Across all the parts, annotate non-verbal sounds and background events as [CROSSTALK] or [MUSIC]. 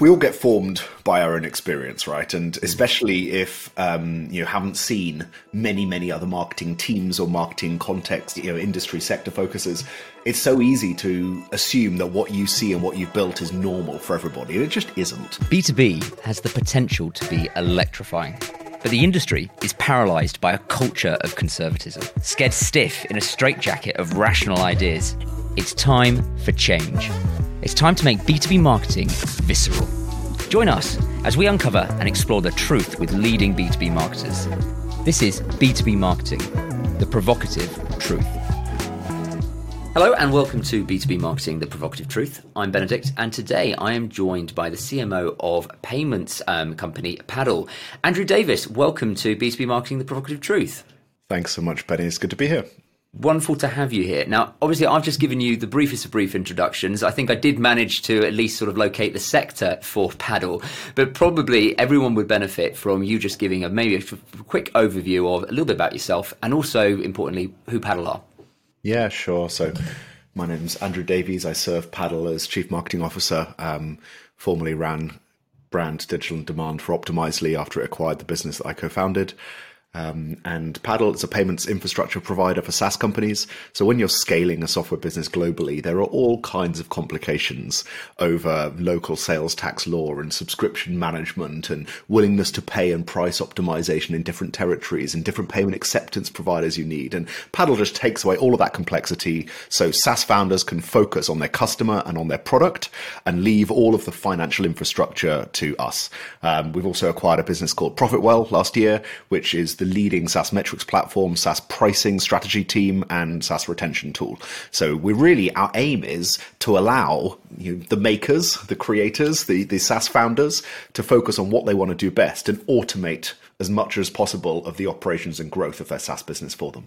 we all get formed by our own experience, right? And especially if um, you haven't seen many, many other marketing teams or marketing context, you know, industry sector focuses, it's so easy to assume that what you see and what you've built is normal for everybody. And it just isn't. B2B has the potential to be electrifying. But the industry is paralysed by a culture of conservatism, scared stiff in a straitjacket of rational ideas. It's time for change. It's time to make B2B marketing visceral. Join us as we uncover and explore the truth with leading B2B marketers. This is B2B Marketing, the provocative truth. Hello and welcome to B2B Marketing, the provocative truth. I'm Benedict, and today I am joined by the CMO of payments um, company Paddle, Andrew Davies. Welcome to B2B Marketing, the provocative truth. Thanks so much, Benny. It's good to be here. Wonderful to have you here. Now, obviously, I've just given you the briefest of brief introductions. I think I did manage to at least sort of locate the sector for paddle, but probably everyone would benefit from you just giving a maybe a quick overview of a little bit about yourself and also, importantly, who paddle are. Yeah, sure. So, my name's Andrew Davies. I serve Paddle as Chief Marketing Officer. Um, formerly ran brand digital and demand for Optimizely after it acquired the business that I co-founded. Um, and Paddle is a payments infrastructure provider for SaaS companies. So when you're scaling a software business globally, there are all kinds of complications over local sales tax law and subscription management and willingness to pay and price optimization in different territories and different payment acceptance providers you need. And Paddle just takes away all of that complexity so SaaS founders can focus on their customer and on their product and leave all of the financial infrastructure to us. Um, we've also acquired a business called Profitwell last year, which is the the leading SaaS metrics platform, SaaS pricing strategy team, and SaaS retention tool. So we're really, our aim is to allow you know, the makers, the creators, the, the SaaS founders to focus on what they want to do best and automate as much as possible of the operations and growth of their SaaS business for them.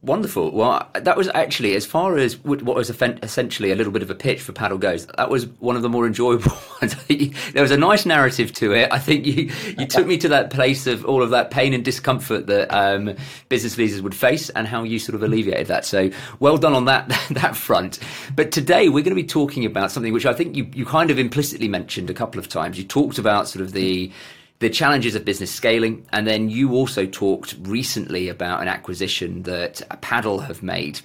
Wonderful. Well, that was actually, as far as what was essentially a little bit of a pitch for Paddle goes, that was one of the more enjoyable [LAUGHS] ones. [LAUGHS] there was a nice narrative to it. I think you, you took me to that place of all of that pain and discomfort that um, business leaders would face and how you sort of alleviated that. So well done on that, [LAUGHS] that front. But today we're going to be talking about something which I think you, you kind of implicitly mentioned a couple of times. You talked about sort of the the challenges of business scaling. And then you also talked recently about an acquisition that Paddle have made.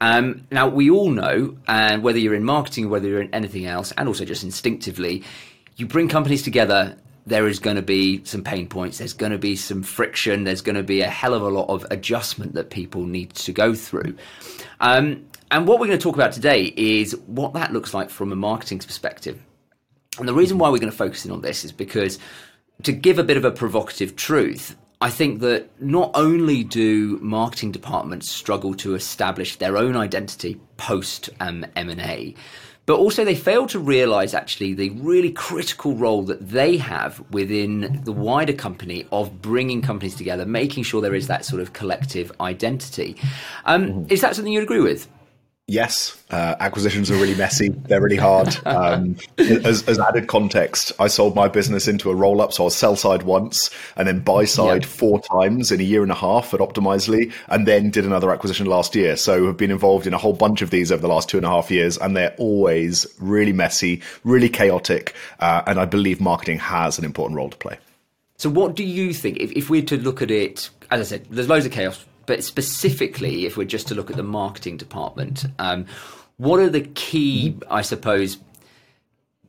Um, now, we all know, and uh, whether you're in marketing whether you're in anything else, and also just instinctively, you bring companies together. There is going to be some pain points. There's going to be some friction. There's going to be a hell of a lot of adjustment that people need to go through. Um, and what we're going to talk about today is what that looks like from a marketing perspective. And the reason why we're going to focus in on this is because to give a bit of a provocative truth, I think that not only do marketing departments struggle to establish their own identity post um, M&A, but also they fail to realize actually the really critical role that they have within the wider company of bringing companies together, making sure there is that sort of collective identity. Um, mm-hmm. Is that something you'd agree with? Yes, uh, acquisitions are really messy. They're really hard. Um, as, as, added context, I sold my business into a roll up. So I was sell side once and then buy side yep. four times in a year and a half at Optimizely, and then did another acquisition last year. So have been involved in a whole bunch of these over the last two and a half years, and they're always really messy, really chaotic. Uh, and I believe marketing has an important role to play. So, what do you think if, if we were to look at it? As I said, there's loads of chaos but specifically, if we're just to look at the marketing department, um, what are the key, I suppose,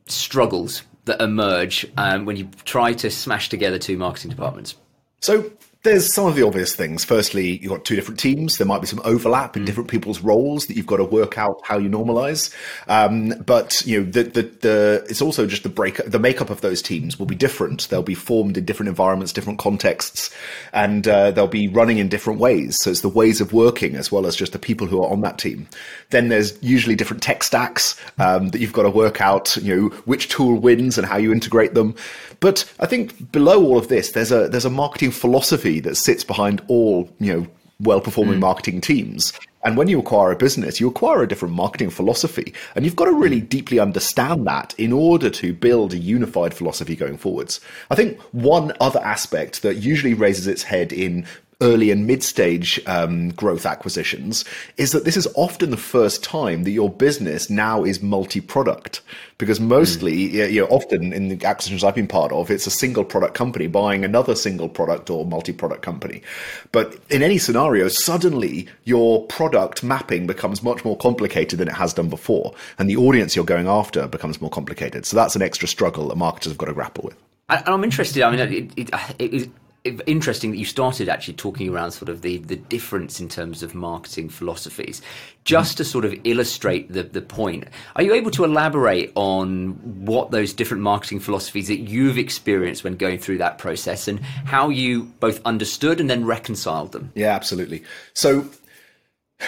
struggles that emerge um, when you try to smash together two marketing departments? So there's some of the obvious things. Firstly, you've got two different teams. There might be some overlap in mm. different people's roles that you've got to work out how you normalize. Um, but you know, the, the, the, it's also just the break, the makeup of those teams will be different. They'll be formed in different environments, different contexts, and uh, they'll be running in different ways. So it's the ways of working as well as just the people who are on that team. Then there's usually different tech stacks um, that you've got to work out. You know, which tool wins and how you integrate them. But I think below all of this, there's a there's a marketing philosophy that sits behind all you know well performing mm. marketing teams. And when you acquire a business, you acquire a different marketing philosophy. And you've got to really deeply understand that in order to build a unified philosophy going forwards. I think one other aspect that usually raises its head in early and mid stage um, growth acquisitions is that this is often the first time that your business now is multi product. Because mostly, mm. you know, often in the acquisitions I've been part of, it's a single product company buying another single product or multi product company. But in any scenario, suddenly your product mapping becomes much more complicated than it has done before. And the audience you're going after becomes more complicated. So that's an extra struggle that marketers have got to grapple with. And I'm interested. I mean, it, it, it, interesting that you started actually talking around sort of the, the difference in terms of marketing philosophies. Just to sort of illustrate the, the point, are you able to elaborate on what those different marketing philosophies that you've experienced when going through that process and how you both understood and then reconciled them? Yeah, absolutely. So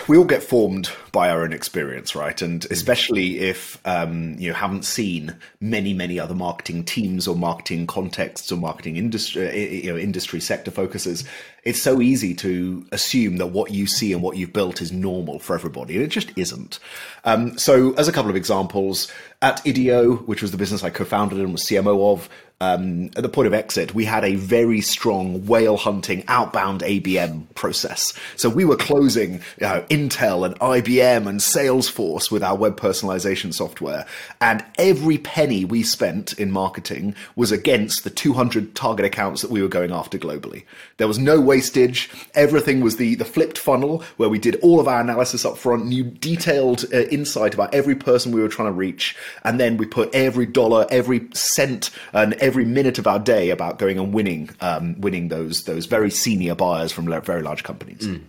we all get formed by our own experience, right? And especially if um, you haven't seen many, many other marketing teams or marketing contexts or marketing industry, you know, industry sector focuses, it's so easy to assume that what you see and what you've built is normal for everybody, and it just isn't. Um, so, as a couple of examples, at Idio, which was the business I co-founded and was CMO of, um, at the point of exit, we had a very strong whale hunting outbound ABM process. So we were closing you know, Intel and IBM and Salesforce with our web personalization software. And every penny we spent in marketing was against the 200 target accounts that we were going after globally. There was no wastage. Everything was the, the flipped funnel where we did all of our analysis up front, knew detailed uh, insight about every person we were trying to reach. And then we put every dollar, every cent, and every every minute of our day about going and winning, um, winning those those very senior buyers from very large companies. Mm.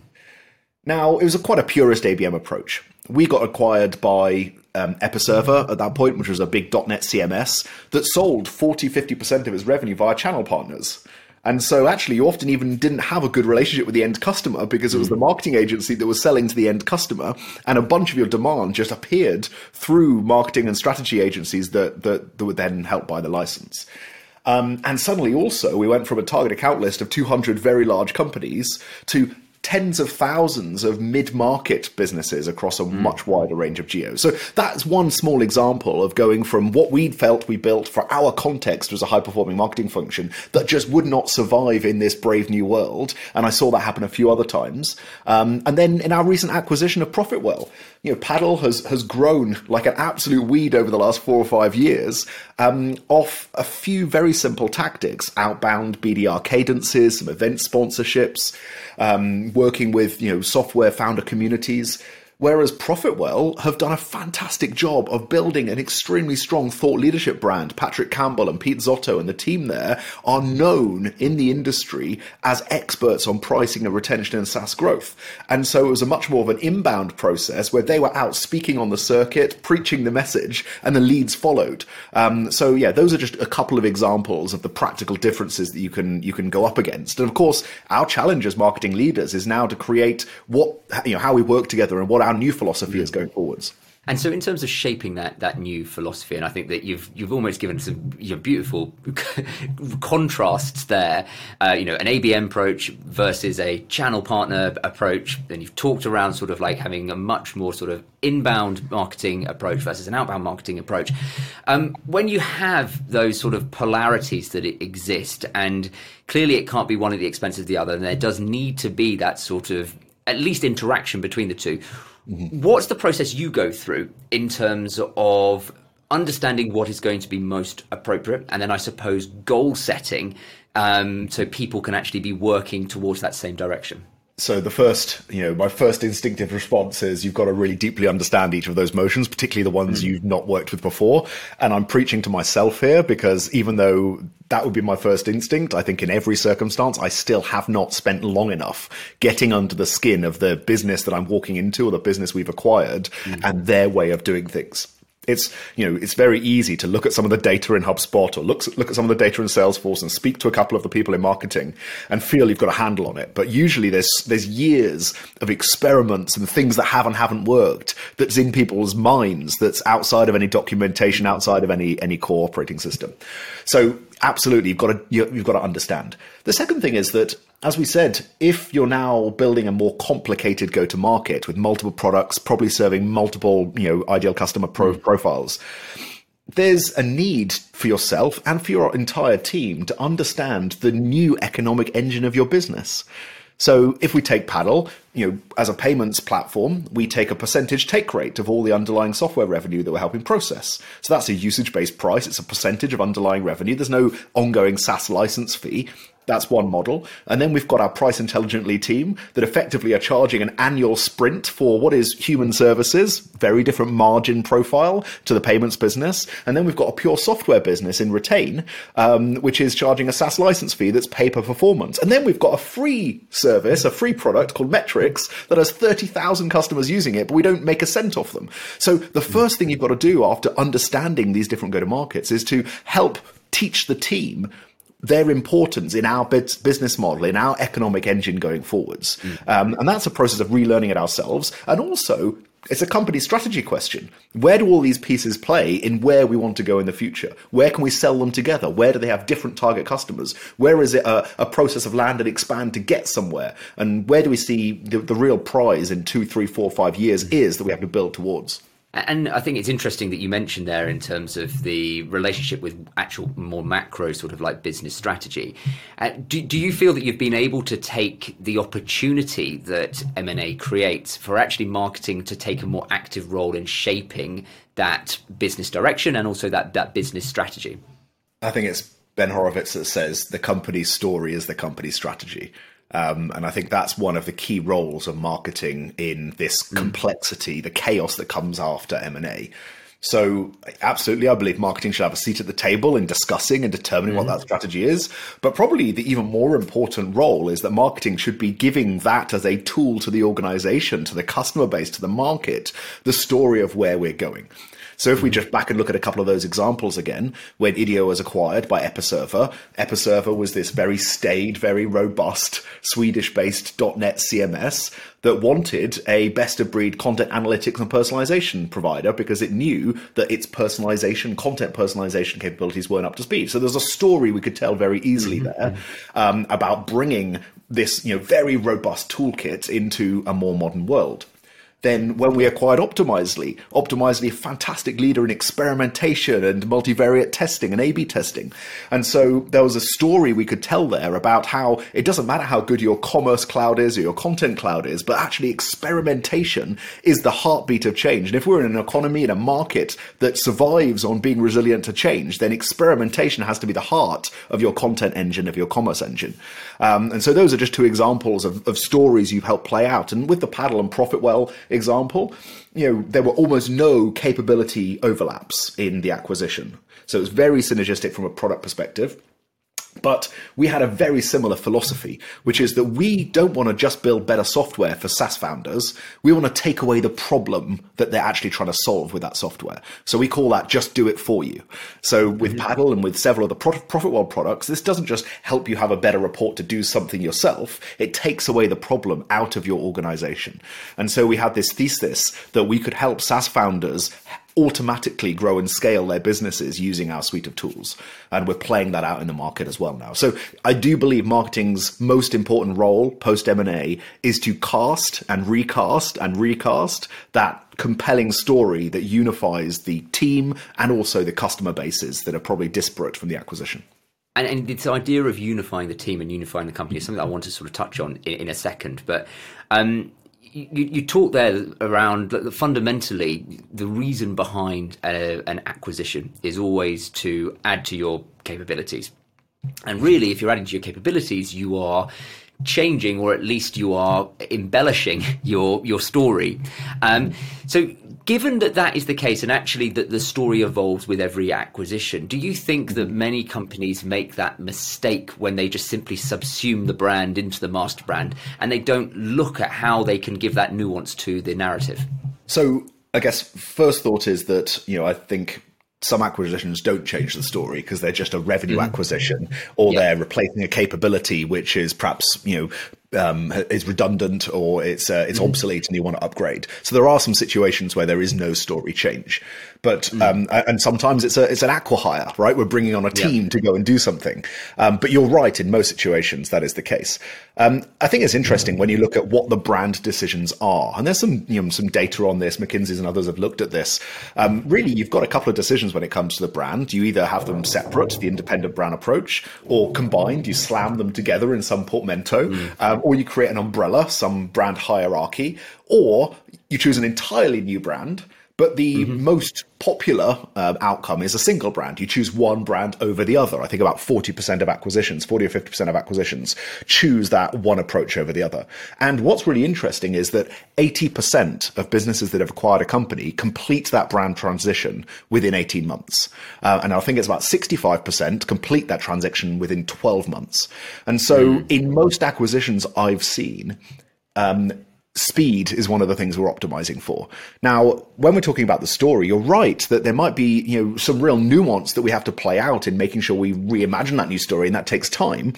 Now, it was a, quite a purist ABM approach. We got acquired by um, Episerver at that point, which was a big .NET CMS that sold 40, 50% of its revenue via channel partners. And so actually you often even didn't have a good relationship with the end customer because it was the hmm. marketing agency that was selling to the end customer and a bunch of your demand just appeared through marketing and strategy agencies that, that, that were then helped by the license. Um, and suddenly, also, we went from a target account list of 200 very large companies to tens of thousands of mid-market businesses across a mm. much wider range of geos. So that's one small example of going from what we felt we built for our context was a high-performing marketing function that just would not survive in this brave new world. And I saw that happen a few other times. Um, and then in our recent acquisition of Profitwell, you know, Paddle has has grown like an absolute weed over the last four or five years, um, off a few very simple tactics: outbound BDR cadences, some event sponsorships, um, working with you know software founder communities. Whereas Profitwell have done a fantastic job of building an extremely strong thought leadership brand. Patrick Campbell and Pete Zotto and the team there are known in the industry as experts on pricing and retention and SaaS growth. And so it was a much more of an inbound process where they were out speaking on the circuit, preaching the message, and the leads followed. Um, so yeah, those are just a couple of examples of the practical differences that you can you can go up against. And of course, our challenge as marketing leaders is now to create what you know how we work together and what our our new philosophy is going forwards. And so, in terms of shaping that that new philosophy, and I think that you've you've almost given some you know, beautiful [LAUGHS] contrasts there. Uh, you know, an ABM approach versus a channel partner approach. Then you've talked around sort of like having a much more sort of inbound marketing approach versus an outbound marketing approach. Um, when you have those sort of polarities that exist, and clearly it can't be one at the expense of the other, and there does need to be that sort of at least interaction between the two Mm-hmm. What's the process you go through in terms of understanding what is going to be most appropriate, and then I suppose goal setting um, so people can actually be working towards that same direction? So the first, you know, my first instinctive response is you've got to really deeply understand each of those motions, particularly the ones mm. you've not worked with before. And I'm preaching to myself here because even though that would be my first instinct, I think in every circumstance, I still have not spent long enough getting under the skin of the business that I'm walking into or the business we've acquired mm. and their way of doing things it's you know it's very easy to look at some of the data in HubSpot or look look at some of the data in Salesforce and speak to a couple of the people in marketing and feel you've got a handle on it. But usually there's there's years of experiments and things that have and haven't worked that's in people's minds that's outside of any documentation, outside of any any core operating system. So absolutely, you've got to you've got to understand. The second thing is that as we said, if you're now building a more complicated go to market with multiple products, probably serving multiple, you know, ideal customer pro- mm. profiles, there's a need for yourself and for your entire team to understand the new economic engine of your business. So if we take Paddle, you know, as a payments platform, we take a percentage take rate of all the underlying software revenue that we're helping process. So that's a usage based price. It's a percentage of underlying revenue. There's no ongoing SaaS license fee. That's one model. And then we've got our price intelligently team that effectively are charging an annual sprint for what is human services, very different margin profile to the payments business. And then we've got a pure software business in Retain, um, which is charging a SaaS license fee that's pay per performance. And then we've got a free service, a free product called Metrics that has 30,000 customers using it, but we don't make a cent off them. So the first thing you've got to do after understanding these different go to markets is to help teach the team their importance in our business model, in our economic engine going forwards. Mm. Um, and that's a process of relearning it ourselves. And also, it's a company strategy question. Where do all these pieces play in where we want to go in the future? Where can we sell them together? Where do they have different target customers? Where is it a, a process of land and expand to get somewhere? And where do we see the, the real prize in two, three, four, five years mm. is that we have to build towards? And I think it's interesting that you mentioned there in terms of the relationship with actual more macro sort of like business strategy. Uh, do, do you feel that you've been able to take the opportunity that M&A creates for actually marketing to take a more active role in shaping that business direction and also that, that business strategy? I think it's Ben Horowitz that says the company's story is the company's strategy. Um, and I think that's one of the key roles of marketing in this mm. complexity, the chaos that comes after M&A. So, absolutely, I believe marketing should have a seat at the table in discussing and determining mm-hmm. what that strategy is. But probably the even more important role is that marketing should be giving that as a tool to the organization, to the customer base, to the market, the story of where we're going. So if we just back and look at a couple of those examples again, when Idio was acquired by Episerver, Episerver was this very staid, very robust Swedish-based .NET CMS that wanted a best of breed content analytics and personalization provider because it knew that its personalization, content personalization capabilities weren't up to speed. So there's a story we could tell very easily mm-hmm. there um, about bringing this you know very robust toolkit into a more modern world then when we acquired Optimizely, Optimizely, a fantastic leader in experimentation and multivariate testing and A-B testing. And so there was a story we could tell there about how it doesn't matter how good your commerce cloud is or your content cloud is, but actually experimentation is the heartbeat of change. And if we're in an economy, in a market that survives on being resilient to change, then experimentation has to be the heart of your content engine, of your commerce engine. Um, and so those are just two examples of, of stories you've helped play out. And with the paddle and Profitwell example, you know, there were almost no capability overlaps in the acquisition. So it was very synergistic from a product perspective. But we had a very similar philosophy, which is that we don't want to just build better software for SaaS founders. We want to take away the problem that they're actually trying to solve with that software. So we call that just do it for you. So with mm-hmm. Paddle and with several of the Profitwell products, this doesn't just help you have a better report to do something yourself. It takes away the problem out of your organization. And so we had this thesis that we could help SaaS founders automatically grow and scale their businesses using our suite of tools. And we're playing that out in the market as well now. So I do believe marketing's most important role post M&A is to cast and recast and recast that compelling story that unifies the team and also the customer bases that are probably disparate from the acquisition. And, and this idea of unifying the team and unifying the company is something I want to sort of touch on in, in a second. But um, you, you talk there around that fundamentally the reason behind a, an acquisition is always to add to your capabilities. And really, if you're adding to your capabilities, you are changing or at least you are embellishing [LAUGHS] your your story. Um, so given that that is the case and actually that the story evolves with every acquisition, do you think that many companies make that mistake when they just simply subsume the brand into the master brand and they don't look at how they can give that nuance to the narrative? So I guess first thought is that, you know, I think some acquisitions don't change the story because they're just a revenue mm. acquisition or yeah. they're replacing a capability which is perhaps you know um, is redundant or it's uh, it's mm. obsolete and you want to upgrade. So there are some situations where there is no story change. But mm. um, and sometimes it's a it's an acquihire, right? We're bringing on a team to go and do something. Um, but you're right, in most situations that is the case. Um, I think it's interesting when you look at what the brand decisions are, and there's some you know some data on this. McKinsey's and others have looked at this. Um, really, you've got a couple of decisions when it comes to the brand. You either have them separate, the independent brand approach, or combined. You slam them together in some portmanteau, mm. or you create an umbrella, some brand hierarchy, or you choose an entirely new brand but the mm-hmm. most popular um, outcome is a single brand. You choose one brand over the other. I think about 40% of acquisitions, 40 or 50% of acquisitions choose that one approach over the other. And what's really interesting is that 80% of businesses that have acquired a company complete that brand transition within 18 months. Uh, and I think it's about 65% complete that transition within 12 months. And so mm. in most acquisitions I've seen, um, speed is one of the things we're optimizing for. Now, when we're talking about the story, you're right that there might be, you know, some real nuance that we have to play out in making sure we reimagine that new story and that takes time.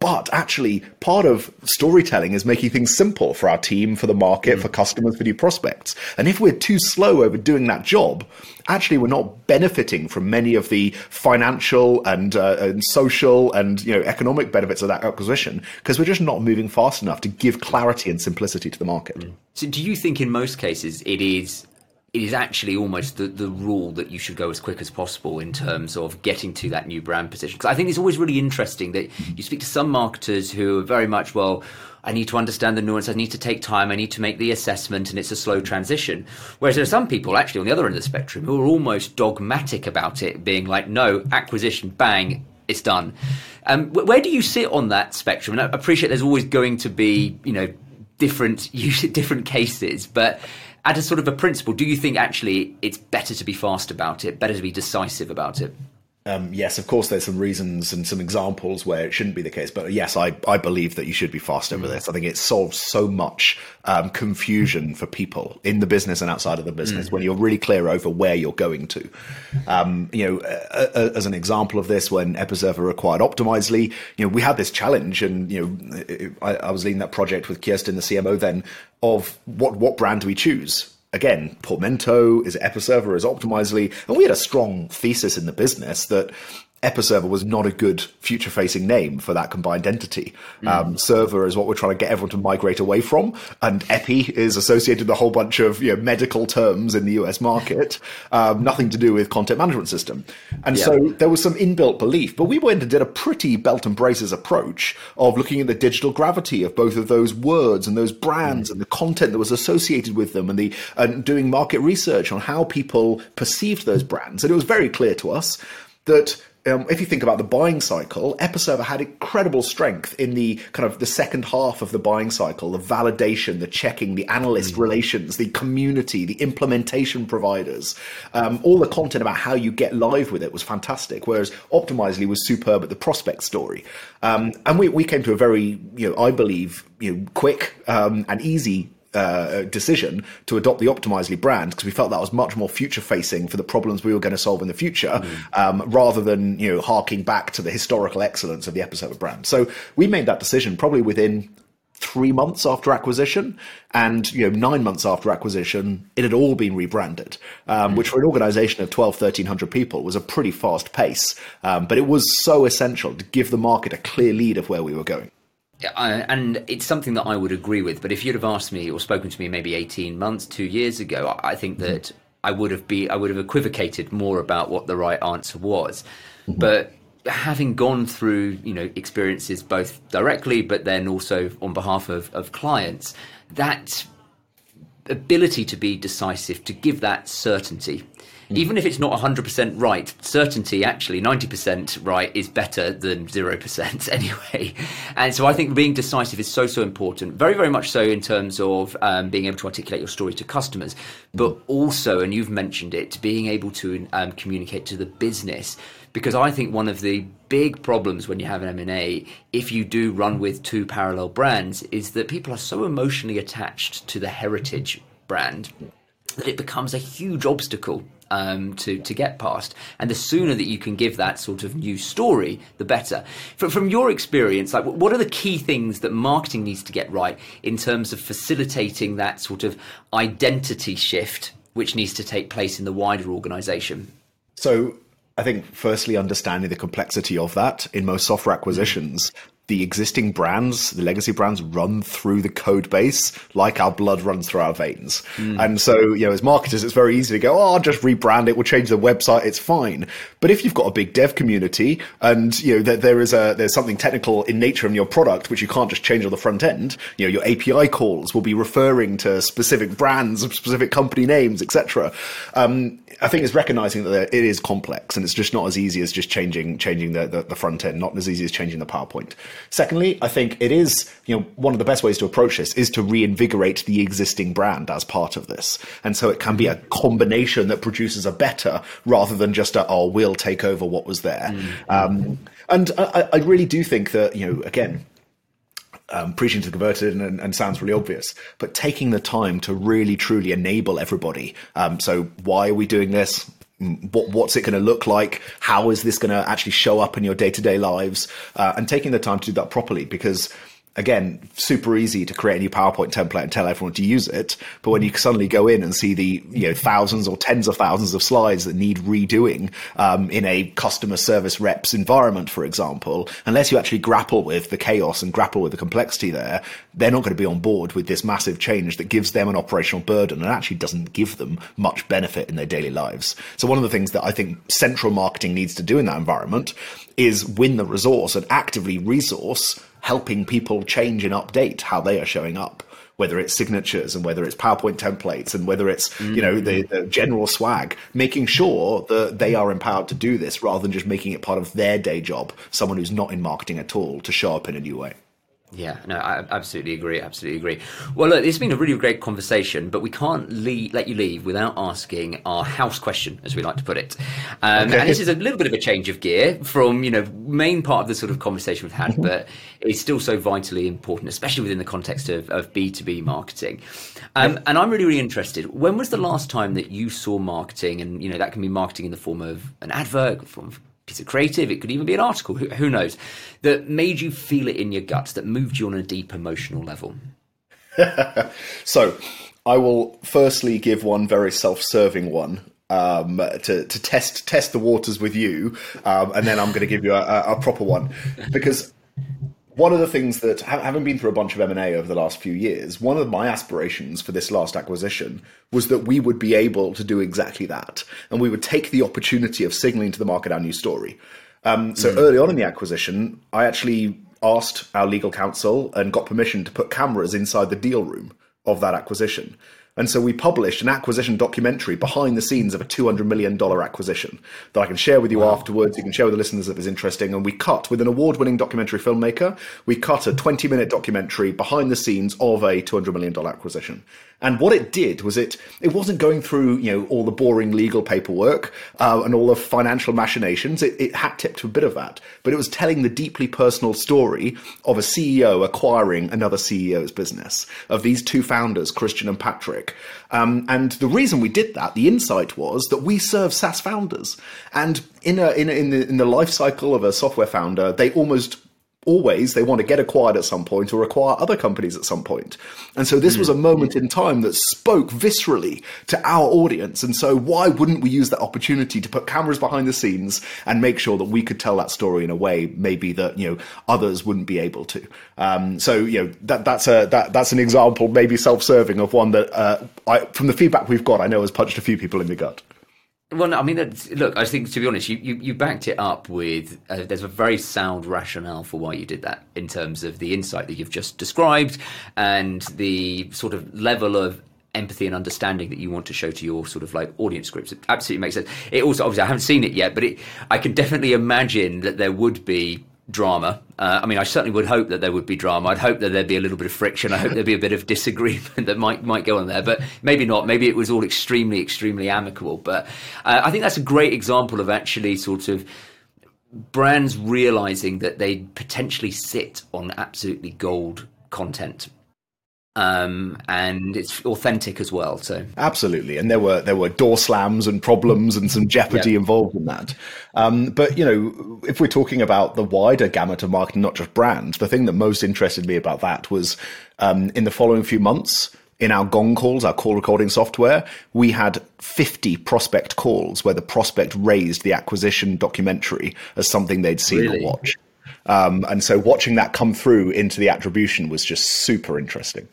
But actually, part of storytelling is making things simple for our team, for the market, mm. for customers, for new prospects. And if we're too slow over doing that job, actually we're not benefiting from many of the financial and, uh, and social and you know economic benefits of that acquisition because we're just not moving fast enough to give clarity and simplicity to the market. So, do you think in most cases it is it is actually almost the, the rule that you should go as quick as possible in terms of getting to that new brand position. Because I think it's always really interesting that you speak to some marketers who are very much, well, I need to understand the nuance. I need to take time. I need to make the assessment, and it's a slow transition. Whereas there are some people actually on the other end of the spectrum who are almost dogmatic about it, being like, no, acquisition, bang, it's done. Um, where do you sit on that spectrum? And I appreciate there's always going to be, you know, different [LAUGHS] different cases, but at a sort of a principle, do you think actually it's better to be fast about it, better to be decisive about it? Um, yes, of course, there's some reasons and some examples where it shouldn't be the case. But yes, I, I believe that you should be fast over mm. this. I think it solves so much um, confusion for people in the business and outside of the business mm. when you're really clear over where you're going to. Um, you know, uh, uh, as an example of this, when Episerver acquired Optimizely, you know, we had this challenge, and you know, I, I was leading that project with Kirsten, the CMO, then of what what brand do we choose? Again, portmanteau, is Episerver, is Optimizely? And we had a strong thesis in the business that Episerver was not a good future facing name for that combined entity. Mm. Um, server is what we're trying to get everyone to migrate away from. And Epi is associated with a whole bunch of you know, medical terms in the US market, um, nothing to do with content management system. And yeah. so there was some inbuilt belief, but we went and did a pretty belt and braces approach of looking at the digital gravity of both of those words and those brands mm. and the content that was associated with them and the, and doing market research on how people perceived those brands. And it was very clear to us that um, if you think about the buying cycle, Episerver had incredible strength in the kind of the second half of the buying cycle, the validation, the checking, the analyst mm. relations, the community, the implementation providers, um, all the content about how you get live with it was fantastic. Whereas Optimizely was superb at the prospect story, um, and we we came to a very you know I believe you know quick um, and easy uh, decision to adopt the Optimizely brand because we felt that was much more future facing for the problems we were going to solve in the future, mm. um, rather than you know harking back to the historical excellence of the Episerver brand. So we made that decision probably within three months after acquisition and you know nine months after acquisition it had all been rebranded um, mm. which for an organization of 12 1300 people was a pretty fast pace um, but it was so essential to give the market a clear lead of where we were going and it's something that I would agree with. But if you'd have asked me or spoken to me maybe eighteen months, two years ago, I think that mm-hmm. I would have be I would have equivocated more about what the right answer was. Mm-hmm. But having gone through you know experiences both directly, but then also on behalf of, of clients, that ability to be decisive, to give that certainty Mm. Even if it's not 100% right, certainty actually 90% right is better than 0% [LAUGHS] anyway. And so I think being decisive is so, so important. Very, very much so in terms of um, being able to articulate your story to customers, but also, and you've mentioned it, being able to um, communicate to the business. Because I think one of the big problems when you have an M&A, if you do run with two parallel brands, is that people are so emotionally attached to the heritage brand that it becomes a huge obstacle um, to to get past. And the sooner that you can give that sort of new story, the better. From, from your experience, like what are the key things that marketing needs to get right in terms of facilitating that sort of identity shift which needs to take place in the wider organization? So I think firstly understanding the complexity of that in most software acquisitions, the existing brands, the legacy brands run through the code base like our blood runs through our veins. Mm. And so, you know, as marketers, it's very easy to go, oh, I'll just rebrand it. We'll change the website. It's fine. But if you've got a big dev community and, you know, that there is a, there's something technical in nature in your product, which you can't just change on the front end, you know, your API calls will be referring to specific brands, specific company names, etc. Um, I think it's recognizing that it is complex and it's just not as easy as just changing changing the, the, the, front end, not as easy as changing the PowerPoint. Secondly, I think it is you know one of the best ways to approach this is to reinvigorate the existing brand as part of this, and so it can be a combination that produces a better rather than just a oh we'll take over what was there. Mm-hmm. Um, and I, I really do think that you know again um, preaching to the converted and, and, sounds really obvious, but taking the time to really truly enable everybody. Um, so why are we doing this? What, what's it going to look like? How is this going to actually show up in your day to day lives? Uh, and taking the time to do that properly because again, super easy to create a new PowerPoint template and tell everyone to use it. But when you suddenly go in and see the you know thousands or tens of thousands of slides that need redoing um, in a customer service reps environment, for example, unless you actually grapple with the chaos and grapple with the complexity there, they're not going to be on board with this massive change that gives them an operational burden and actually doesn't give them much benefit in their daily lives. So one of the things that I think central marketing needs to do in that environment is win the resource and actively resource helping people change and update how they are showing up whether it's signatures and whether it's PowerPoint templates and whether it's mm-hmm. you know the, the, general swag, making sure that they are empowered to do this rather than just making it part of their day job. Someone who's not in marketing at all to show up in a new way. Yeah, no, I absolutely agree. Absolutely agree. Well, look, it's been a really great conversation, but we can't leave, let you leave without asking our house question, as we like to put it. Um, okay. And this is a little bit of a change of gear from you know main part of the sort of conversation we've had, mm-hmm. but it's still so vitally important, especially within the context of B two B marketing. Um, yep. And I'm really, really interested. When was the last time that you saw marketing, and you know that can be marketing in the form of an advert, from piece of creative, it could even be an article, who, who knows, that made you feel it in your guts, that moved you on a deep emotional level? [LAUGHS] so, I will firstly give one very self-serving one um, to to test test the waters with you, um, and then I'm going to give you a, a, proper one because one of the things that having been through a bunch of m&a over the last few years one of my aspirations for this last acquisition was that we would be able to do exactly that. And we would take the opportunity of signaling to the market our new story. Um, so mm. early on in the acquisition i actually asked our legal counsel and got permission to put cameras inside the deal room of that acquisition and so we published an acquisition documentary behind the scenes of a $200 million acquisition that I can share with you wow. afterwards. You can share with the listeners if it's interesting. And we cut with an award winning documentary filmmaker, we cut a 20 minute documentary behind the scenes of a $200 million acquisition. And what it did was it it wasn't going through you know all the boring legal paperwork uh, and all the financial machinations. It, it hat tipped a bit of that, but it was telling the deeply personal story of a CEO acquiring another CEO's business of these two founders, Christian and Patrick. Um, and the reason we did that, the insight was that we serve SaaS founders, and in a, in a, in the in the life cycle of a software founder, they almost always they want to get acquired at some point or acquire other companies at some point. And so this mm. was a moment in time that spoke viscerally to our audience. And so why wouldn't we use that opportunity to put cameras behind the scenes and make sure that we could tell that story in a way maybe that, you know, others wouldn't be able to. Um, so, you know, that, that's a, that, that's an example, maybe self-serving of one that, uh, I, from the feedback we've got, I know has punched a few people in the gut. Well, I mean, look, I think to be honest, you, you, you backed it up with uh, there's a very sound rationale for why you did that in terms of the insight that you've just described and the sort of level of empathy and understanding that you want to show to your sort of like audience groups. It absolutely makes sense. It also, obviously, I haven't seen it yet, but it, I can definitely imagine that there would be drama. Uh, I mean, I certainly would hope that there would be drama. I'd hope that there'd be a little bit of friction. I hope there'd be a bit of [LAUGHS] disagreement that might might go on there, but maybe not. Maybe it was all extremely, extremely amicable. But uh, I think that's a great example of actually sort of brands realizing that they potentially sit on absolutely gold content um, and it's authentic as well. So absolutely, and there were there were door slams and problems and some jeopardy involved in that. Um, but you know, if we're talking about the wider gamut of marketing, not just brand, the thing that most interested me about that was um, in the following few months in our gong calls, our call recording software, we had 50 prospect calls where the prospect raised the acquisition documentary as something they'd seen really? or watched. Um, and so watching that come through into the attribution was just super interesting.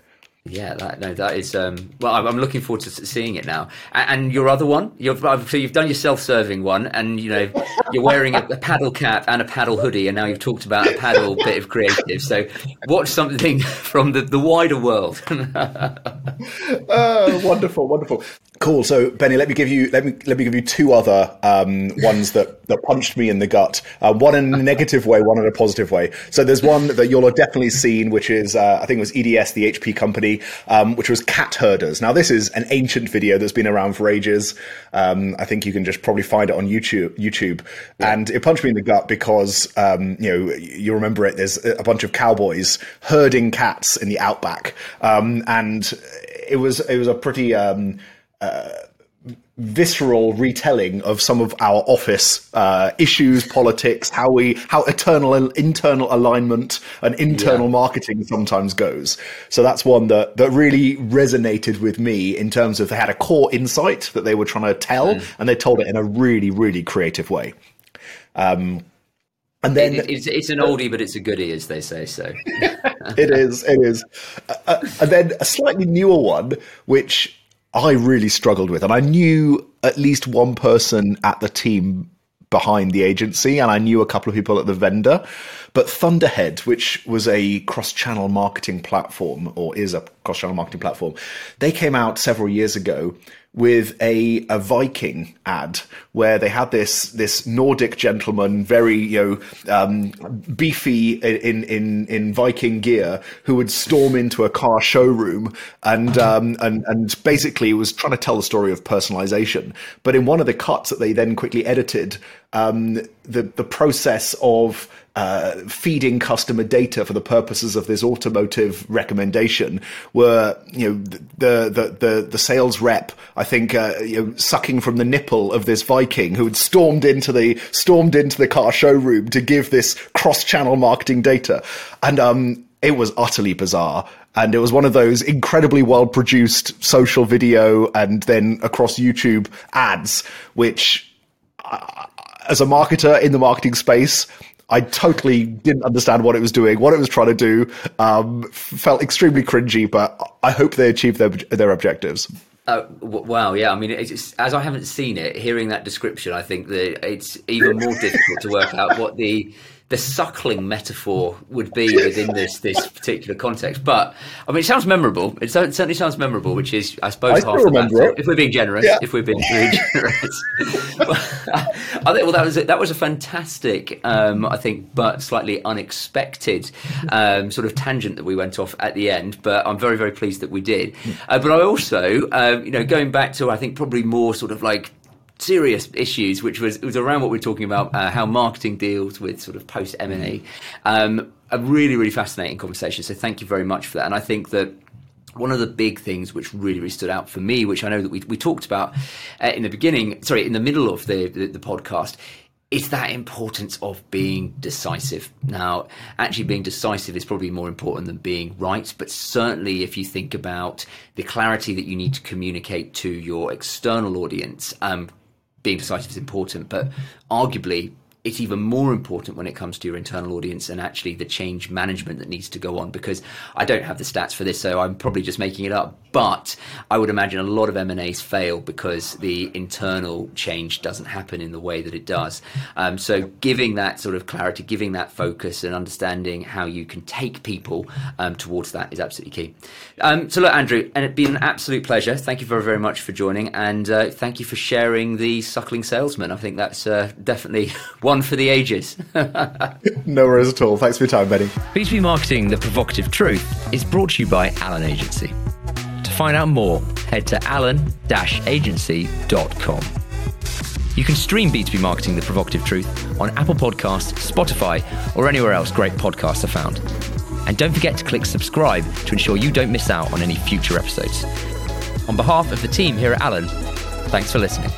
Yeah, that, no, that is. Um, well, I'm looking forward to seeing it now. And, and your other one, you've so you've done your self-serving one, and you know you're wearing a, a, paddle cap and a paddle hoodie, and now you've talked about a paddle [LAUGHS] bit of creative. So, watch something [LAUGHS] from the, the wider world. [LAUGHS] oh, wonderful, wonderful. Cool. So, Benny, let me give you let me let me give you two other um, ones that, that punched me in the gut. Uh, one in a negative way, one in a positive way. So, there's one that you'll have definitely seen, which is uh, I think it was EDS, the HP company, um, which was cat herders. Now, this is an ancient video that's been around for ages. Um, I think you can just probably find it on YouTube. YouTube, yeah. and it punched me in the gut because um, you know you remember it. There's a bunch of cowboys herding cats in the outback, um, and it was it was a pretty um, uh, visceral retelling of some of our office uh, issues, politics, how we how eternal internal alignment and internal yeah. marketing sometimes goes. So that's one that that really resonated with me in terms of they had a core insight that they were trying to tell, mm. and they told it in a really really creative way. Um, and then it, it's, it's, an oldie, but it's a goodie, as they say. So [LAUGHS] it is, it is. Uh, uh, and then a slightly newer one, which I really struggled with. And I knew at least one person at the team behind the agency, and I knew a couple of people at the vendor. But Thunderhead, which was a cross channel marketing platform, or is a cross channel marketing platform, they came out several years ago with a, a Viking ad where they had this this Nordic gentleman, very you know um, beefy in in in Viking gear, who would storm into a car showroom and um, and and basically was trying to tell the story of personalization. But in one of the cuts that they then quickly edited, um, the the process of uh, feeding customer data for the purposes of this automotive recommendation were, you know, the the the, the sales rep, I think, uh, you know, sucking from the nipple of this Viking who had stormed into the stormed into the car showroom to give this cross-channel marketing data, and um, it was utterly bizarre. And it was one of those incredibly well produced social video and then across YouTube ads, which, uh, as a marketer in the marketing space, I totally didn't understand what it was doing, what it was trying to do. Um, felt extremely cringy, but I hope they achieved their their objectives. Uh, wow, yeah. I mean, as I haven't seen it, hearing that description, I think that it's even more difficult to work out what the the suckling metaphor would be within this this particular context. But I mean, it sounds memorable. It certainly sounds memorable, which is, I suppose, I half the battle. If we're being generous, yeah. if we're being really [LAUGHS] generous. [LAUGHS] I think, well, that was a, that was a fantastic, um, I think, but slightly unexpected um, sort of tangent that we went off at the end. But I'm very very pleased that we did. Uh, but I also, uh, you know, going back to I think probably more sort of like serious issues, which was it was around what we are talking about, uh, how marketing deals with sort of post M and A. Um, a really really fascinating conversation. So thank you very much for that. And I think that one of the big things which really, really stood out for me, which I know that we, we talked about uh, in the beginning, sorry, in the middle of the, the, the podcast, is that importance of being decisive. Now, actually being decisive is probably more important than being right, but certainly if you think about the clarity that you need to communicate to your external audience, um, being decisive is important, but arguably it's even more important when it comes to your internal audience and actually the change management that needs to go on because I don't have the stats for this so I'm probably just making it up. But I would imagine a lot of M&As fail because the internal change doesn't happen in the way that it does. Um, so giving that sort of clarity giving that focus and understanding how you can take people um, towards that is absolutely key. Um, so look Andrew and it's been an absolute pleasure. Thank you very very much for joining and uh, thank you for sharing the suckling salesman. I think that's uh, definitely [LAUGHS] one one for the ages. [LAUGHS] no worries at all. Thanks for your time, Benny. B2B Marketing The Provocative Truth is brought to you by Alan Agency. To find out more, head to alan-agency.com. You can stream B2B Marketing The Provocative Truth on Apple Podcasts, Spotify, or anywhere else great podcasts are found. And don't forget to click subscribe to ensure you don't miss out on any future episodes. On behalf of the team here at Alan, thanks for listening.